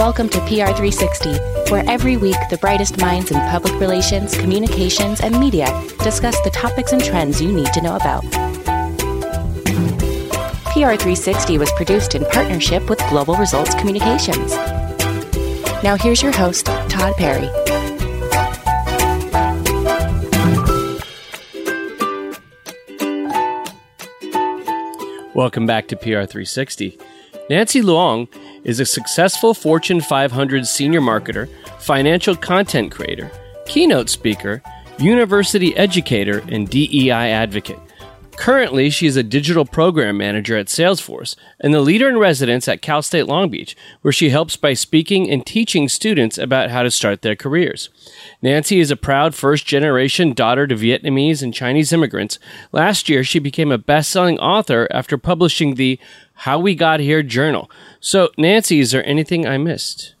Welcome to PR360, where every week the brightest minds in public relations, communications, and media discuss the topics and trends you need to know about. PR360 was produced in partnership with Global Results Communications. Now here's your host, Todd Perry. Welcome back to PR360. Nancy Luong is a successful Fortune 500 senior marketer, financial content creator, keynote speaker, university educator, and DEI advocate. Currently, she is a digital program manager at Salesforce and the leader in residence at Cal State Long Beach, where she helps by speaking and teaching students about how to start their careers. Nancy is a proud first generation daughter to Vietnamese and Chinese immigrants. Last year, she became a best selling author after publishing the How We Got Here journal. So, Nancy, is there anything I missed?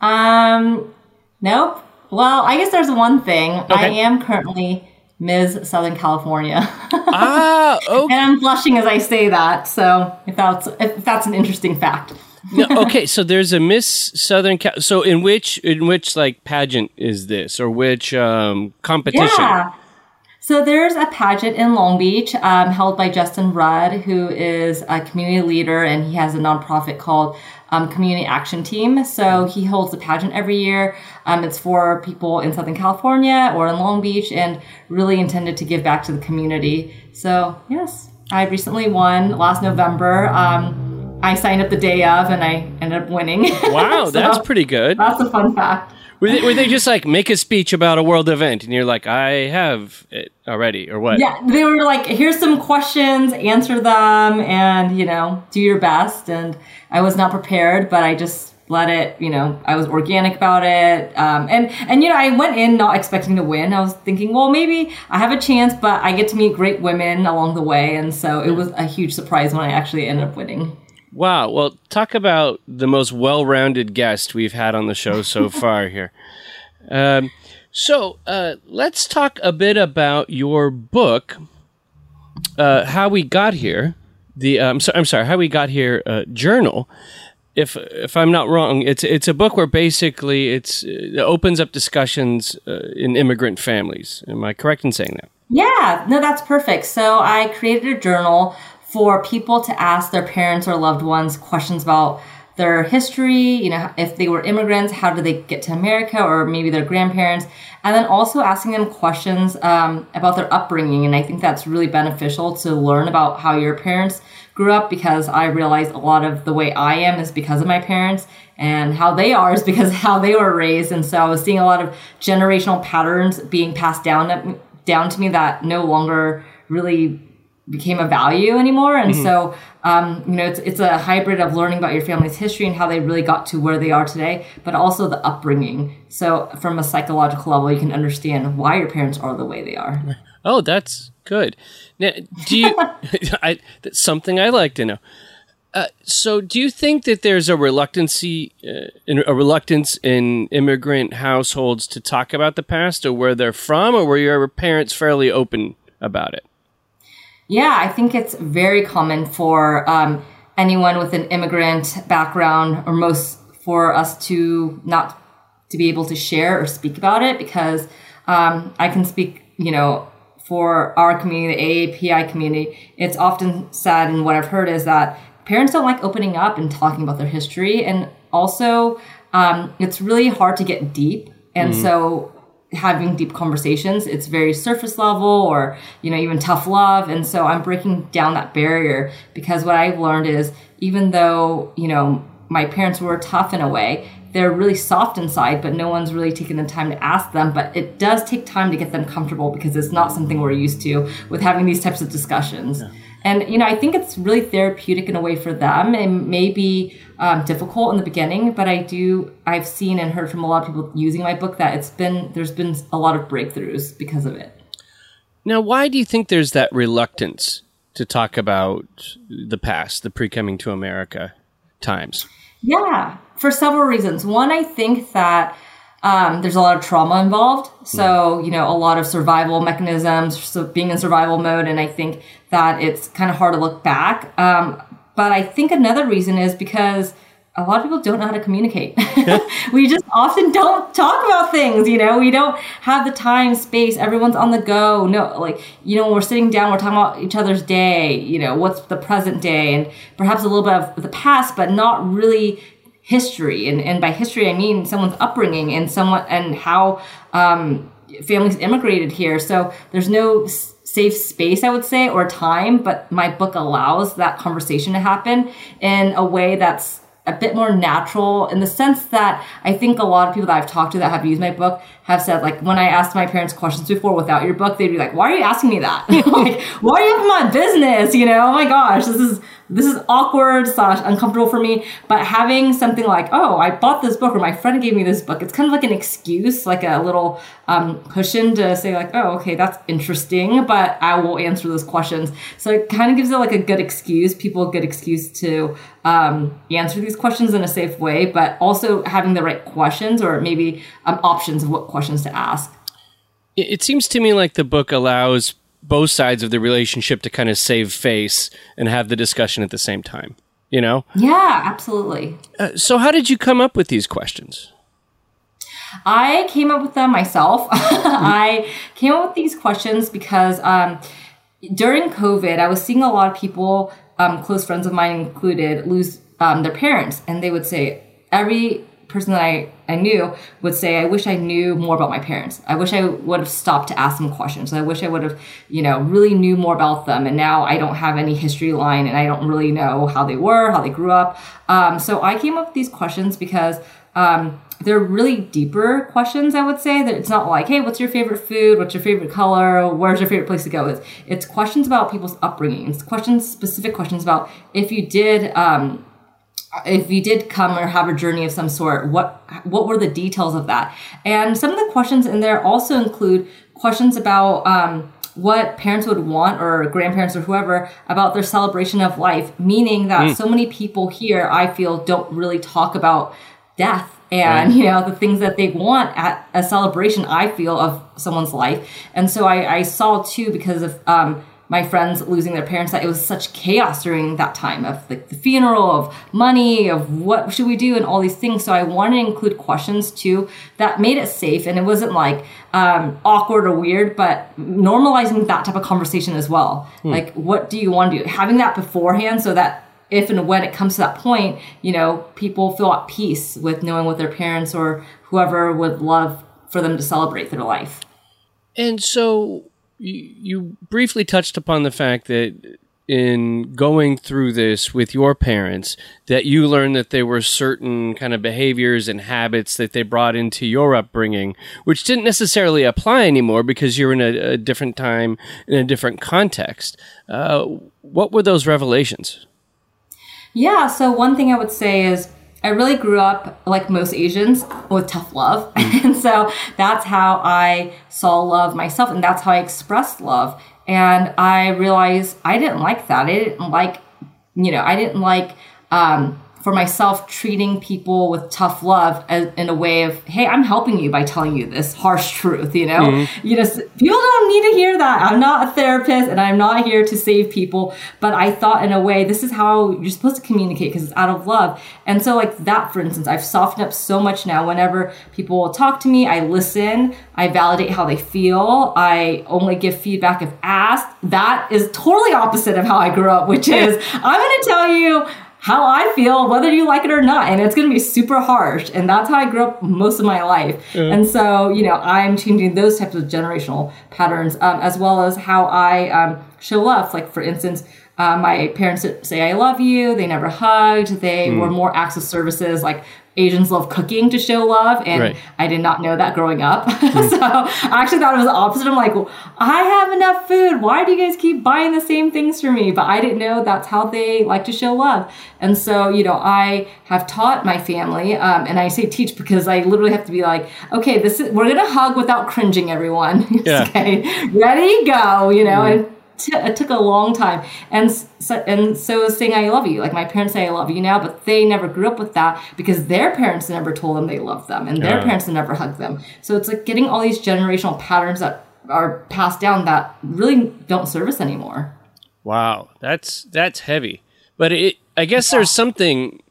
Um, nope. Well, I guess there's one thing. Okay. I am currently Ms. Southern California. ah, okay. and I'm blushing as I say that. So if that's if that's an interesting fact. no, okay, so there's a Miss Southern Cal. So in which in which like pageant is this, or which um, competition? Yeah. So there's a pageant in Long Beach um, held by Justin Rudd, who is a community leader, and he has a nonprofit called um, Community Action Team. So he holds the pageant every year. Um, it's for people in Southern California or in Long Beach, and really intended to give back to the community. So yes, I recently won last November. Um, I signed up the day of, and I ended up winning. Wow, so that's pretty good. That's a fun fact. Were they, were they just like make a speech about a world event and you're like i have it already or what? Yeah they were like here's some questions answer them and you know do your best. And i was not prepared but i just let it you know i was organic about it. Um, and and you know i went in not expecting to win. I was thinking well maybe i have a chance but i get to meet great women along the way. And so it was a huge surprise when i actually ended up winning Wow. Well, talk about the most well rounded guest we've had on the show so far here. Um, so uh, let's talk a bit about your book, uh, How We Got Here. The uh, I'm, so, I'm sorry, How We Got Here uh, journal. If if I'm not wrong, it's it's a book where basically it's it opens up discussions uh, in immigrant families. Am I correct in saying that? Yeah, no, that's perfect. So I created a journal for people to ask their parents or loved ones questions about their history, you know, if they were immigrants, how did they get to America, or maybe their grandparents, and then also asking them questions um, about their upbringing. And I think that's really beneficial to learn about how your parents grew up because I realized a lot of the way I am is because of my parents, and how they are is because how they were raised. And so I was seeing a lot of generational patterns being passed down down to me that no longer really became a value anymore. And mm-hmm. so, um, you know, it's, it's a hybrid of learning about your family's history and how they really got to where they are today, but also the upbringing. So, from a psychological level, you can understand why your parents are the way they are. Oh, that's good. Now, do you? I, that's something I like to know. Uh, so, do you think that there's a reluctancy, uh, a reluctance in immigrant households to talk about the past or where they're from, or were your parents fairly open about it? Yeah, I think it's very common for um, anyone with an immigrant background, or most for us to not to be able to share or speak about it because um, I can speak, you know, for our community, the AAPI community. It's often said, and what I've heard is that parents don't like opening up and talking about their history, and also um, it's really hard to get deep. And mm-hmm. so having deep conversations it's very surface level or you know even tough love. And so i'm breaking down that barrier because what i've learned is even though you know my parents were tough in a way they're really soft inside but no one's really taken the time to ask them but it does take time to get them comfortable because it's not something we're used to with having these types of discussions yeah. And, you know, I think it's really therapeutic in a way for them. It may be um, difficult in the beginning, but I do, I've seen and heard from a lot of people using my book that it's been, there's been a lot of breakthroughs because of it. Now, why do you think there's that reluctance to talk about the past, the pre coming to America times? Yeah, for several reasons. One, I think that um, there's a lot of trauma involved. So, you know, a lot of survival mechanisms, so being in survival mode. And I think that it's kind of hard to look back. Um, but I think another reason is because a lot of people don't know how to communicate. we just often don't talk about things, you know, we don't have the time, space, everyone's on the go. No, like, you know, when we're sitting down, we're talking about each other's day, you know, what's the present day and perhaps a little bit of the past, but not really history. And, and by history, I mean someone's upbringing and someone and how um, families immigrated here. So there's no safe space, I would say, or time, but my book allows that conversation to happen in a way that's a bit more natural in the sense that I think a lot of people that I've talked to that have used my book have said like when I asked my parents questions before without your book, they'd be like, "Why are you asking me that? like, why are you in my business? You know? Oh my gosh, this is this is awkward slash uncomfortable for me. But having something like, oh, I bought this book or my friend gave me this book, it's kind of like an excuse, like a little um, cushion to say like, oh, okay, that's interesting, but I will answer those questions. So it kind of gives it like a good excuse, people a good excuse to um, answer these questions in a safe way, but also having the right questions or maybe um, options of what questions to ask. It seems to me like the book allows both sides of the relationship to kind of save face and have the discussion at the same time you know yeah absolutely uh, so how did you come up with these questions i came up with them myself i came up with these questions because um, during covid i was seeing a lot of people um, close friends of mine included lose um, their parents and they would say every person that I, I knew would say, I wish I knew more about my parents. I wish I would have stopped to ask them questions. I wish I would have, you know, really knew more about them. And now I don't have any history line and I don't really know how they were, how they grew up. Um, so I came up with these questions because um, they're really deeper questions, I would say. That it's not like, hey, what's your favorite food? What's your favorite color? Where's your favorite place to go? It's, it's questions about people's upbringing. It's questions, specific questions about if you did, um, if you did come or have a journey of some sort, what what were the details of that? And some of the questions in there also include questions about um, what parents would want or grandparents or whoever about their celebration of life. Meaning that mm. so many people here, I feel, don't really talk about death and you know the things that they want at a celebration. I feel of someone's life, and so I, I saw too because of. Um, my friends losing their parents that it was such chaos during that time of the, the, funeral of money of what should we do and all these things so i wanted to include questions too that made it safe and it wasn't like um, awkward or weird but normalizing that type of conversation as well hmm. like what do you want to do having that beforehand so that if and when it comes to that point you know people feel at peace with knowing what their parents or whoever would love for them to celebrate their life. And so you, briefly touched upon the fact that in going through this with your parents that you learned that there were certain kind of behaviors and habits that they brought into your upbringing which didn't necessarily apply anymore because you're in a, a different time in a different context. Uh, what were those revelations yeah so one thing i would say is I really grew up like most Asians with tough love. Mm. and so that's how I saw love myself and that's how I expressed love. And I realized I didn't like that. I didn't like, you know, I didn't like um, for myself treating people with tough love as, in a way of hey i'm helping you by telling you this harsh truth you know? Mm-hmm. you know people don't need to hear that. I'm not a therapist and i'm not here to save people but i thought in a way this is how you're supposed to communicate because it's out of love. And so like that for instance i've softened up so much now. Whenever people will talk to me i listen i validate how they feel i only give feedback if asked. That is totally opposite of how i grew up which is i'm going to tell you how I feel, whether you like it or not. And it's going to be super harsh. And that's how I grew up most of my life. Yeah. And so, you know, I'm changing those types of generational patterns, um, as well as how I um, show love. Like, for instance, uh, my parents say I love you. They never hugged. They mm. were more acts of services like Asians love cooking to show love, and right. I did not know that growing up. Mm. so I actually thought it was the opposite. I'm like, well, I have enough food. Why do you guys keep buying the same things for me? But I didn't know that's how they like to show love. And so, you know, I have taught my family, um, and I say teach because I literally have to be like, okay, this is we're gonna hug without cringing, everyone. Yeah. okay, ready, go. You know, mm. and t- it took a long time. And so, and so saying I love you, like my parents say I love you now, but they never grew up with that because their parents never told them they loved them and their parents never hugged them. So it's like getting all these generational patterns that are passed down that really don't serve us anymore. Wow, that's that's heavy. But it I guess yeah. there's something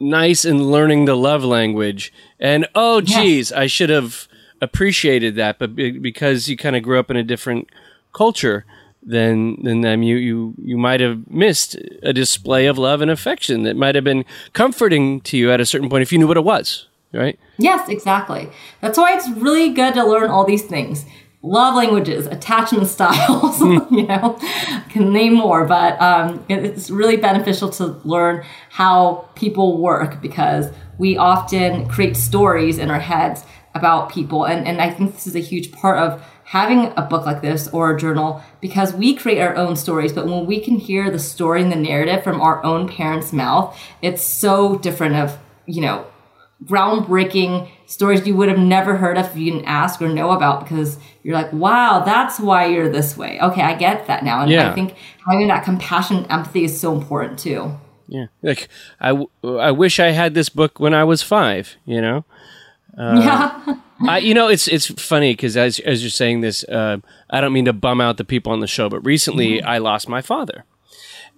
nice in learning the love language. And oh, geez, I should have appreciated that, but be- because you kind of grew up in a different culture than than them, you you you might have missed a display of love and affection that might have been comforting to you at a certain point if you knew what it was. Right? Yes, exactly. That's why it's really good to learn all these things. Love languages, attachment styles, you know, can name more, but um, it's really beneficial to learn how people work because we often create stories in our heads about people. And, and I think this is a huge part of having a book like this or a journal because we create our own stories. But when we can hear the story and the narrative from our own parents' mouth, it's so different of, you know, groundbreaking stories you would have never heard of if you didn't ask or know about because you're like, wow, that's why you're this way. Okay, I get that now. And Yeah. I think having that compassion and empathy is so important too. Yeah. Like I, w- I wish I had this book when I was five. You know. Yeah. I, you know, it's it's funny because as as you're saying this, uh, I don't mean to bum out the people on the show, but recently I lost my father,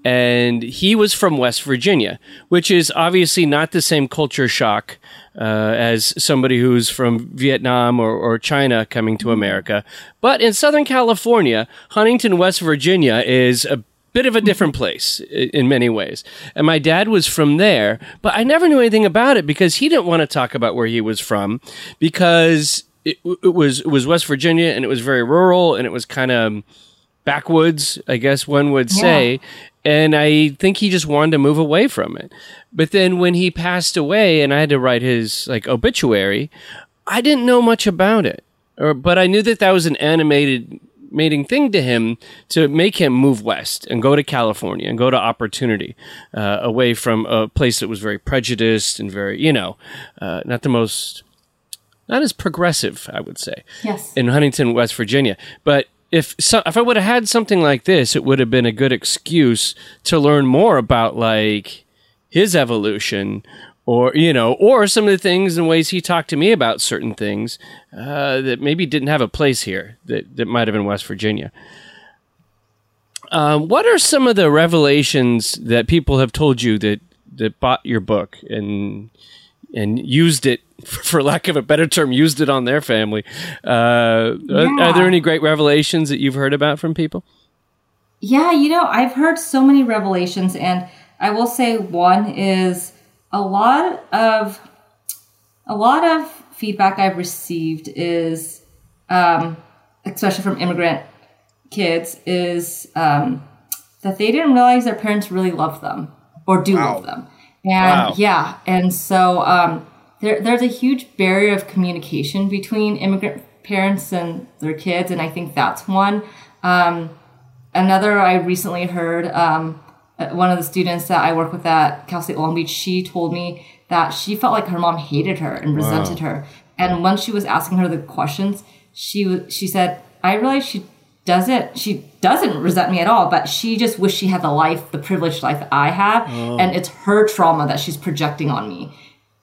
and he was from West Virginia, which is obviously not the same culture shock uh, as somebody who's from Vietnam or, or China coming to America. But in Southern California, Huntington, West Virginia, is a bit of a different mm-hmm. place in many ways. And my dad was from there, but I never knew anything about it because he didn't want to talk about where he was from because it, it was it was West Virginia and it was very rural and it was kind of backwoods, I guess one would say. And I think he just wanted to move away from it. But then when he passed away and I had to write his like obituary, I didn't know much about it. Or, but I knew that that was an animated mating thing to him to make him move west and go to California and go to opportunity uh, away from a place that was very prejudiced and very, you know, uh, not the most, not as progressive, I would say Yes. in Huntington, West Virginia. But if so, if I would have had something like this, it would have been a good excuse to learn more about like his evolution, or you know, or some of the things and ways he talked to me about certain things uh, that maybe didn't have a place here that that might have been West Virginia. Um, what are some of the revelations that people have told you that that bought your book and and used it, for lack of a better term, used it on their family. Uh, are, are there any great revelations that you've heard about from people? Yeah, you know, I've heard so many revelations, and I will say one is a lot of a lot of feedback I've received is, um, especially from immigrant kids, is um, that they didn't realize their parents really love them or do love them, and Wow. yeah, and so um, there, there's a huge barrier of communication between immigrant parents and their kids, and I think that's one. Um, another I recently heard um, Uh, one of the students that I work with at Cal State Long Beach. She told me that she felt like her mom hated her and resented her. And when she was asking her the questions, she was she said, "I realize she doesn't she doesn't resent me at all, but she just wished she had the life, the privileged life that I have, oh. and it's her trauma that she's projecting on me."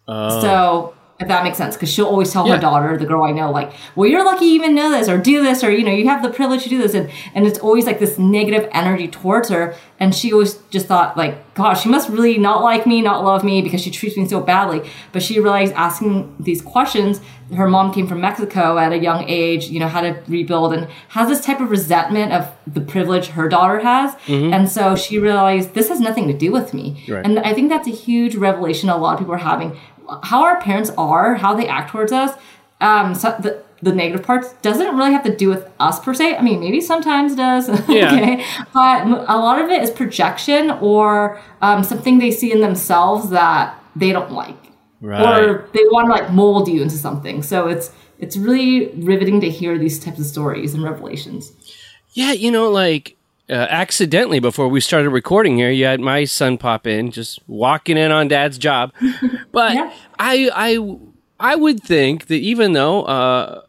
Oh. So if that makes sense, because she'll always tell Yeah. her daughter, the girl I know, like, "Well, you're lucky you even know this, or do this, or you know, you have the privilege to do this," and and it's always like this negative energy towards her, and she always just thought, like, "Gosh, she must really not like me, not love me, because she treats me so badly." But she realized asking these questions, her mom came from Mexico at a young age, you know, how to rebuild, and has this type of resentment of the privilege her daughter has, mm-hmm. and so she realized this has nothing to do with me, Right. and I think that's a huge revelation a lot of people are having. How our parents are, how they act towards us, um, so the, the negative parts doesn't really have to do with us per se. I mean, maybe sometimes does. Yeah. okay. But a lot of it is projection or um, something they see in themselves that they don't like. Or they want to like mold you into something. So it's it's really riveting to hear these types of stories and revelations. Yeah, you know, like uh, accidentally before we started recording here, you had my son pop in, just walking in on Dad's job. But Yeah. I, I, I would think that even though uh,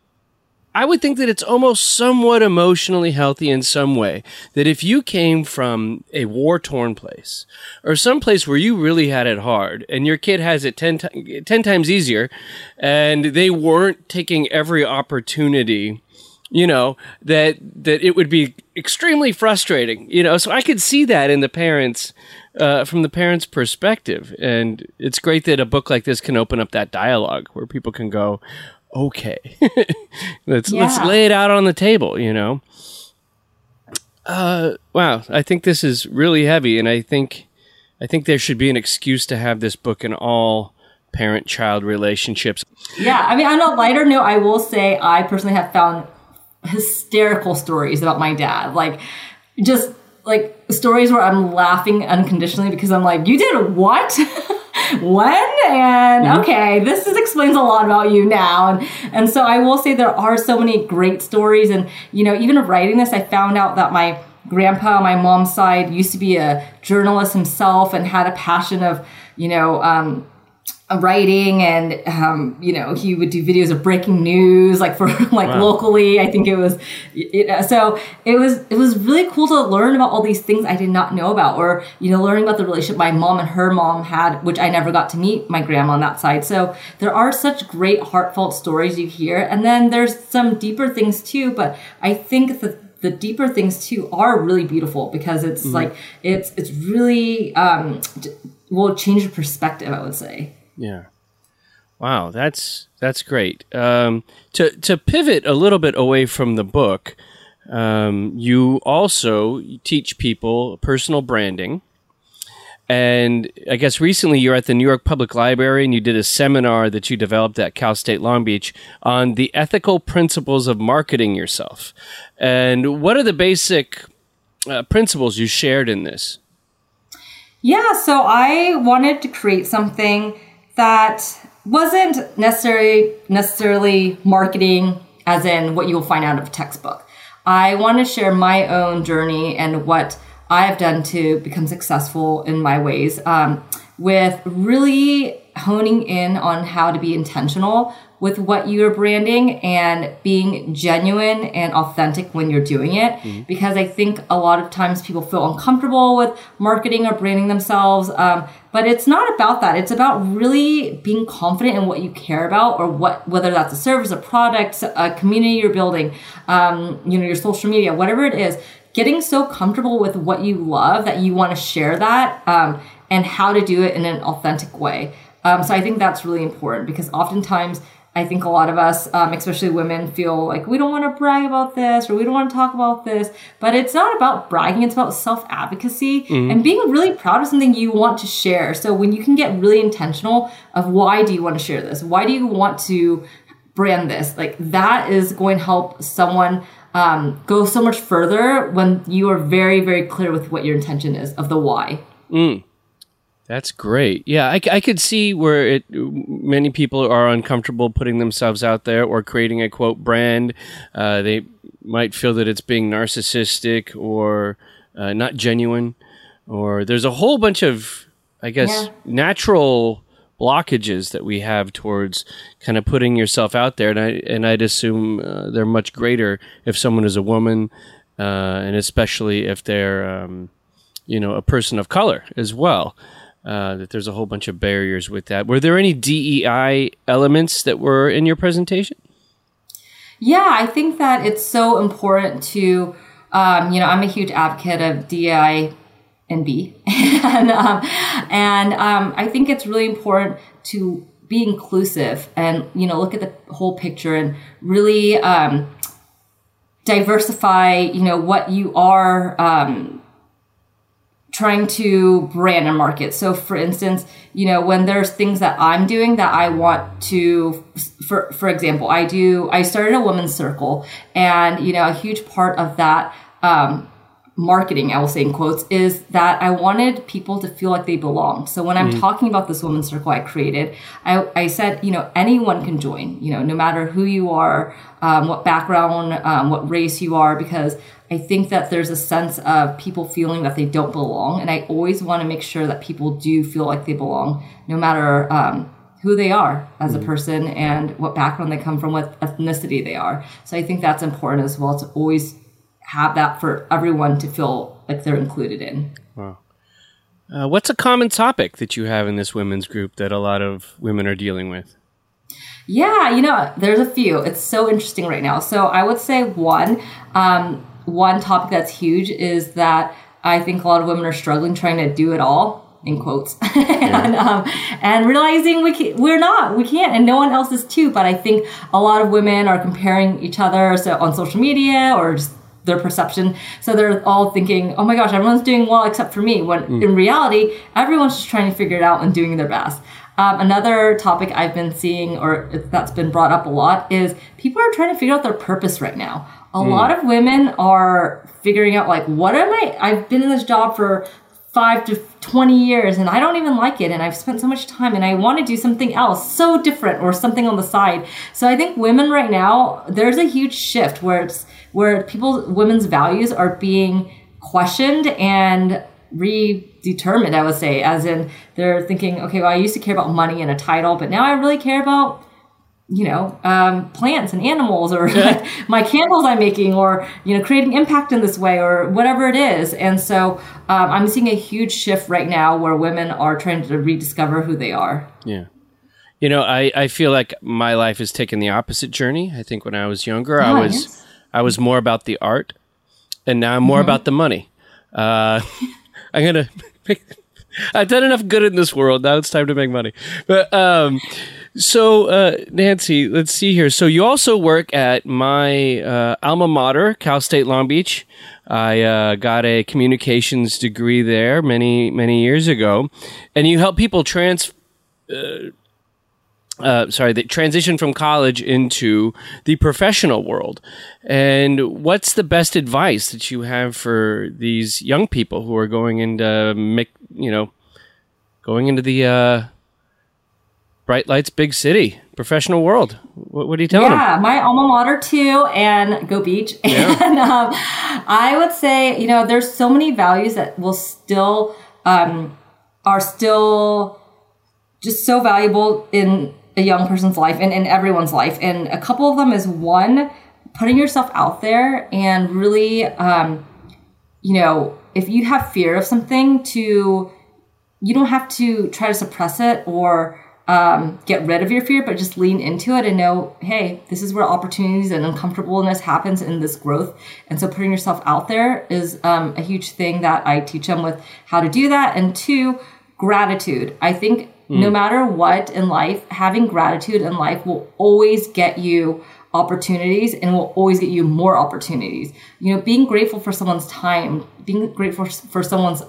I would think that it's almost somewhat emotionally healthy in some way. That if you came from a war torn place or some place where you really had it hard and your kid has it 10, ti- 10 times easier and they weren't taking every opportunity, you know, that, that it would be extremely frustrating. You know, so I could see that in the parents. Uh, from the parents' perspective, and it's great that a book like this can open up that dialogue where people can go, "Okay, let's yeah. let's lay it out on the table," you know. Uh, wow, I think this is really heavy, and I think I think there should be an excuse to have this book in all parent child relationships. Yeah, I mean, on a lighter note, I will say I personally have found hysterical stories about my dad. Like, just like stories where I'm laughing unconditionally because I'm like, you did what? when? And mm-hmm. okay, this is, explains a lot about you now. And, and so I will say there are so many great stories. And, you know, even writing this, I found out that my grandpa on my mom's side used to be a journalist himself and had a passion of, you know, um, writing and um, you know he would do videos of breaking news like for like wow. locally i think it was it, so it was it was really cool to learn about all these things i did not know about or you know learning about the relationship my mom and her mom had which i never got to meet my grandma on that side so there are such great heartfelt stories you hear and then there's some deeper things too but i think that the deeper things too are really beautiful because it's mm-hmm. like it's it's really um will change your perspective i would say yeah. Wow, that's that's great. Um, to to pivot a little bit away from the book, um, you also teach people personal branding. And I guess recently you're at the New York Public Library and you did a seminar that you developed at Cal State Long Beach on the ethical principles of marketing yourself. And what are the basic uh, principles you shared in this? Yeah, so I wanted to create something that wasn't necessarily necessarily marketing as in what you will find out of a textbook. I want to share my own journey and what I have done to become successful in my ways um, with really honing in on how to be intentional with what you're branding and being genuine and authentic when you're doing it. Mm-hmm. Because I think a lot of times people feel uncomfortable with marketing or branding themselves. Um, but it's not about that. It's about really being confident in what you care about or what, whether that's a service, a product, a community you're building, um, you know, your social media, whatever it is, getting so comfortable with what you love that you want to share that, um, and how to do it in an authentic way. Um, so I think that's really important because oftentimes I think a lot of us, um, especially women, feel like we don't want to brag about this or we don't want to talk about this. But it's not about bragging, it's about self advocacy mm-hmm. and being really proud of something you want to share. So when you can get really intentional of why do you want to share this? Why do you want to brand this? Like that is going to help someone um, go so much further when you are very, very clear with what your intention is of the why. Mm. That's great. Yeah, I, I could see where it many people are uncomfortable putting themselves out there or creating a quote brand. Uh, they might feel that it's being narcissistic or uh, not genuine, or there's a whole bunch of, I guess, yeah. natural blockages that we have towards kind of putting yourself out there, and I and I'd assume uh, they're much greater if someone is a woman, uh, and especially if they're, um, you know, a person of color as well. Uh, that there's a whole bunch of barriers with that. Were there any DEI elements that were in your presentation? Yeah, I think that it's so important to, um, you know, I'm a huge advocate of DEI and B, and um, and um, I think it's really important to be inclusive and you know look at the whole picture and really um, diversify. You know what you are um, trying to brand and market. So for instance, you know, when there's things that I'm doing that I want to for for example, I do I started a women's circle and you know, a huge part of that um marketing, I will say in quotes, is that I wanted people to feel like they belong. So when I'm mm. talking about this women's circle I created, I, I, said, you know, anyone can join, you know, no matter who you are, um, what background, um, what race you are, because I think that there's a sense of people feeling that they don't belong. And I always want to make sure that people do feel like they belong, no matter um, who they are as mm. a person and what background they come from, what ethnicity they are. So I think that's important as well to always have that for everyone to feel like they're included in. Wow. Uh, what's a common topic that you have in this women's group that a lot of women are dealing with? Yeah, you know, there's a few. It's so interesting right now. So I would say one, um, one topic that's huge is that I think a lot of women are struggling trying to do it all in quotes and, um, and realizing we can, we're not we can't and no one else is too but i think a lot of women are comparing each other so on social media or just their perception so they're all thinking oh my gosh everyone's doing well except for me when mm. in reality everyone's just trying to figure it out and doing their best um, another topic I've been seeing, or that's been brought up a lot, is people are trying to figure out their purpose right now. A mm. lot of women are figuring out, like, what am I? I've been in this job for five to 20 years and I don't even like it and I've spent so much time and I want to do something else so different or something on the side. So I think women right now, there's a huge shift where it's where people women's values are being questioned and redetermined, I would say, as in they're thinking, okay, well, I used to care about money and a title, but now I really care about you know, um, plants and animals or yeah. my candles I'm making or, you know, creating impact in this way or whatever it is. And so um, I'm seeing a huge shift right now where women are trying to rediscover who they are. Yeah. You know, I, I feel like my life has taken the opposite journey. I think when I was younger, nice. I was I was more about the art, and now I'm more mm-hmm. about the money. Uh, I'm gonna. I've done enough good in this world. Now it's time to make money. But um, so, uh, Nancy, let's see here. So, you also work at my uh, alma mater, Cal State Long Beach. I uh, got a communications degree there many, many years ago, and you help people trans. Uh, uh, sorry, they transition from college into the professional world. And what's the best advice that you have for these young people who are going into, you know, going into the uh, Bright Lights Big City, professional world. What, what are you telling yeah, them? Yeah, my alma mater too, and Go Beach. Yeah. And um, I would say, you know, there's so many values that will still um, are still just so valuable in a young person's life and in everyone's life. And a couple of them is one, putting yourself out there and really, um, you know, if you have fear of something, to you don't have to try to suppress it or um, get rid of your fear, but just lean into it and know, hey, this is where opportunities and uncomfortableness happens in this growth. And so putting yourself out there is um, a huge thing that I teach them with how to do that. And two, gratitude. I think mm. no matter what in life, having gratitude in life will always get you opportunities and will always get you more opportunities. You know, being grateful for someone's time, being grateful for someone's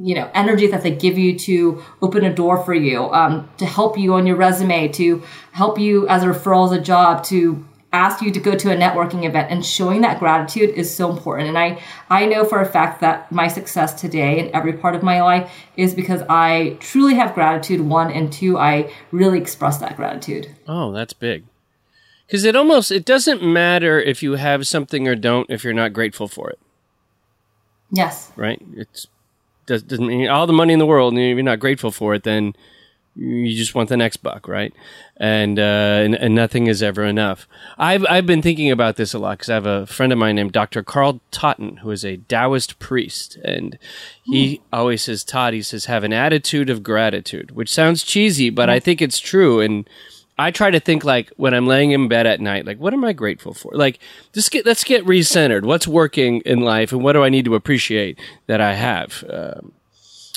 you know energy that they give you to open a door for you um, to help you on your resume to help you as a referral as a job to ask you to go to a networking event. And showing that gratitude is so important. And i i know for a fact that my success today in every part of my life is because i truly have gratitude one and two i really express that gratitude. Oh that's big. Because it almost it doesn't matter if you have something or don't if you're not grateful for it. Yes. Right? It's does, doesn't mean all the money in the world, and you're not grateful for it, then you just want the next buck, right? And, uh, and, and nothing is ever enough. I've I've been thinking about this a lot because I have a friend of mine named Dr. Carl Totten who is a Taoist priest, and he mm. always says, "Todd," he says, "have an attitude of gratitude," which sounds cheesy, but mm. I think it's true. And I try to think like when I'm laying in bed at night, like what am I grateful for? Like just get let's get recentered. What's working in life, and what do I need to appreciate that I have? Um,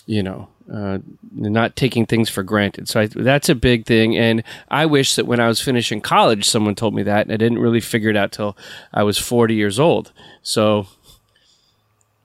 you know, uh, not taking things for granted. So I, that's a big thing. And I wish that when I was finishing college, someone told me that, and I didn't really figure it out till I was 40 years old. So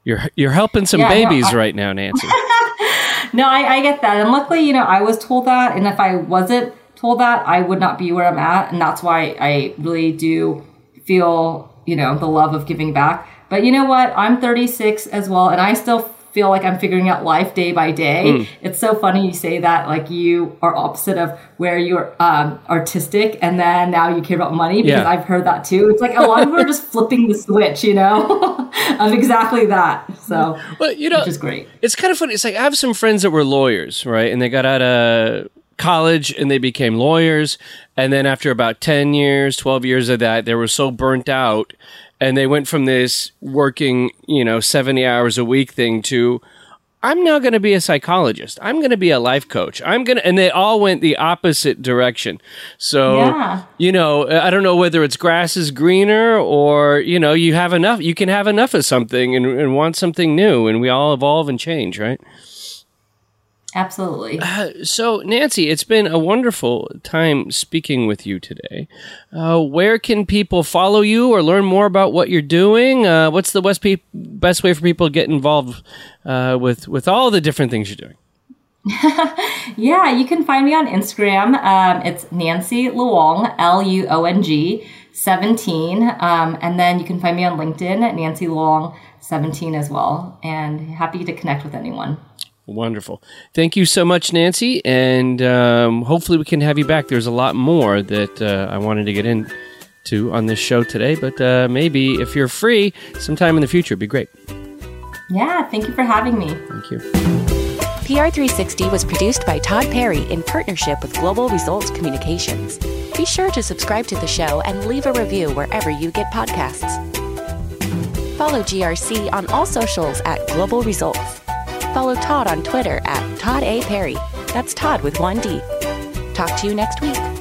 you're you're helping some yeah, babies no, I- right now, Nancy. no, I, I get that, and luckily, you know, I was told that, and if I wasn't told that, I would not be where I'm at. And that's why I really do feel, you know, the love of giving back. But you know what? I'm 36 as well, and I still feel like I'm figuring out life day by day. Mm. It's so funny you say that, like you are opposite of where you're um, artistic, and then now you care about money because yeah. I've heard that too. It's like a lot of people are just flipping the switch, you know, of exactly that. So, well, you know, which is great. It's kind of funny. It's like I have some friends that were lawyers, right, and they got out of college and they became lawyers. And then after about 10 years, 12 years of that, they were so burnt out and they went from this working, you know, 70 hours a week thing to, I'm now going to be a psychologist. I'm going to be a life coach. I'm going to, and they all went the opposite direction. So, Yeah. you know, I don't know whether it's grass is greener or, you know, you have enough, you can have enough of something and, and want something new. And we all evolve and change, right? Absolutely. So, Nancy, it's been a wonderful time speaking with you today. Uh, where can people follow you or learn more about what you're doing? Uh, what's the best, pe- best way for people to get involved uh, with with all the different things you're doing? Yeah, you can find me on Instagram. Um, it's Nancy Luong, L U O N G 17. Um, and then you can find me on LinkedIn at Nancy Luong 17 as well. And happy to connect with anyone. Wonderful. Thank you so much, Nancy. And um, hopefully, we can have you back. There's a lot more that uh, I wanted to get into on this show today, but uh, maybe if you're free sometime in the future, it'd be great. Yeah, thank you for having me. Thank you. PR360 was produced by Todd Perry in partnership with Global Results Communications. Be sure to subscribe to the show and leave a review wherever you get podcasts. Follow GRC on all socials at Global Results. Follow Todd on Twitter at Todd A. Perry. That's Todd with one D. Talk to you next week.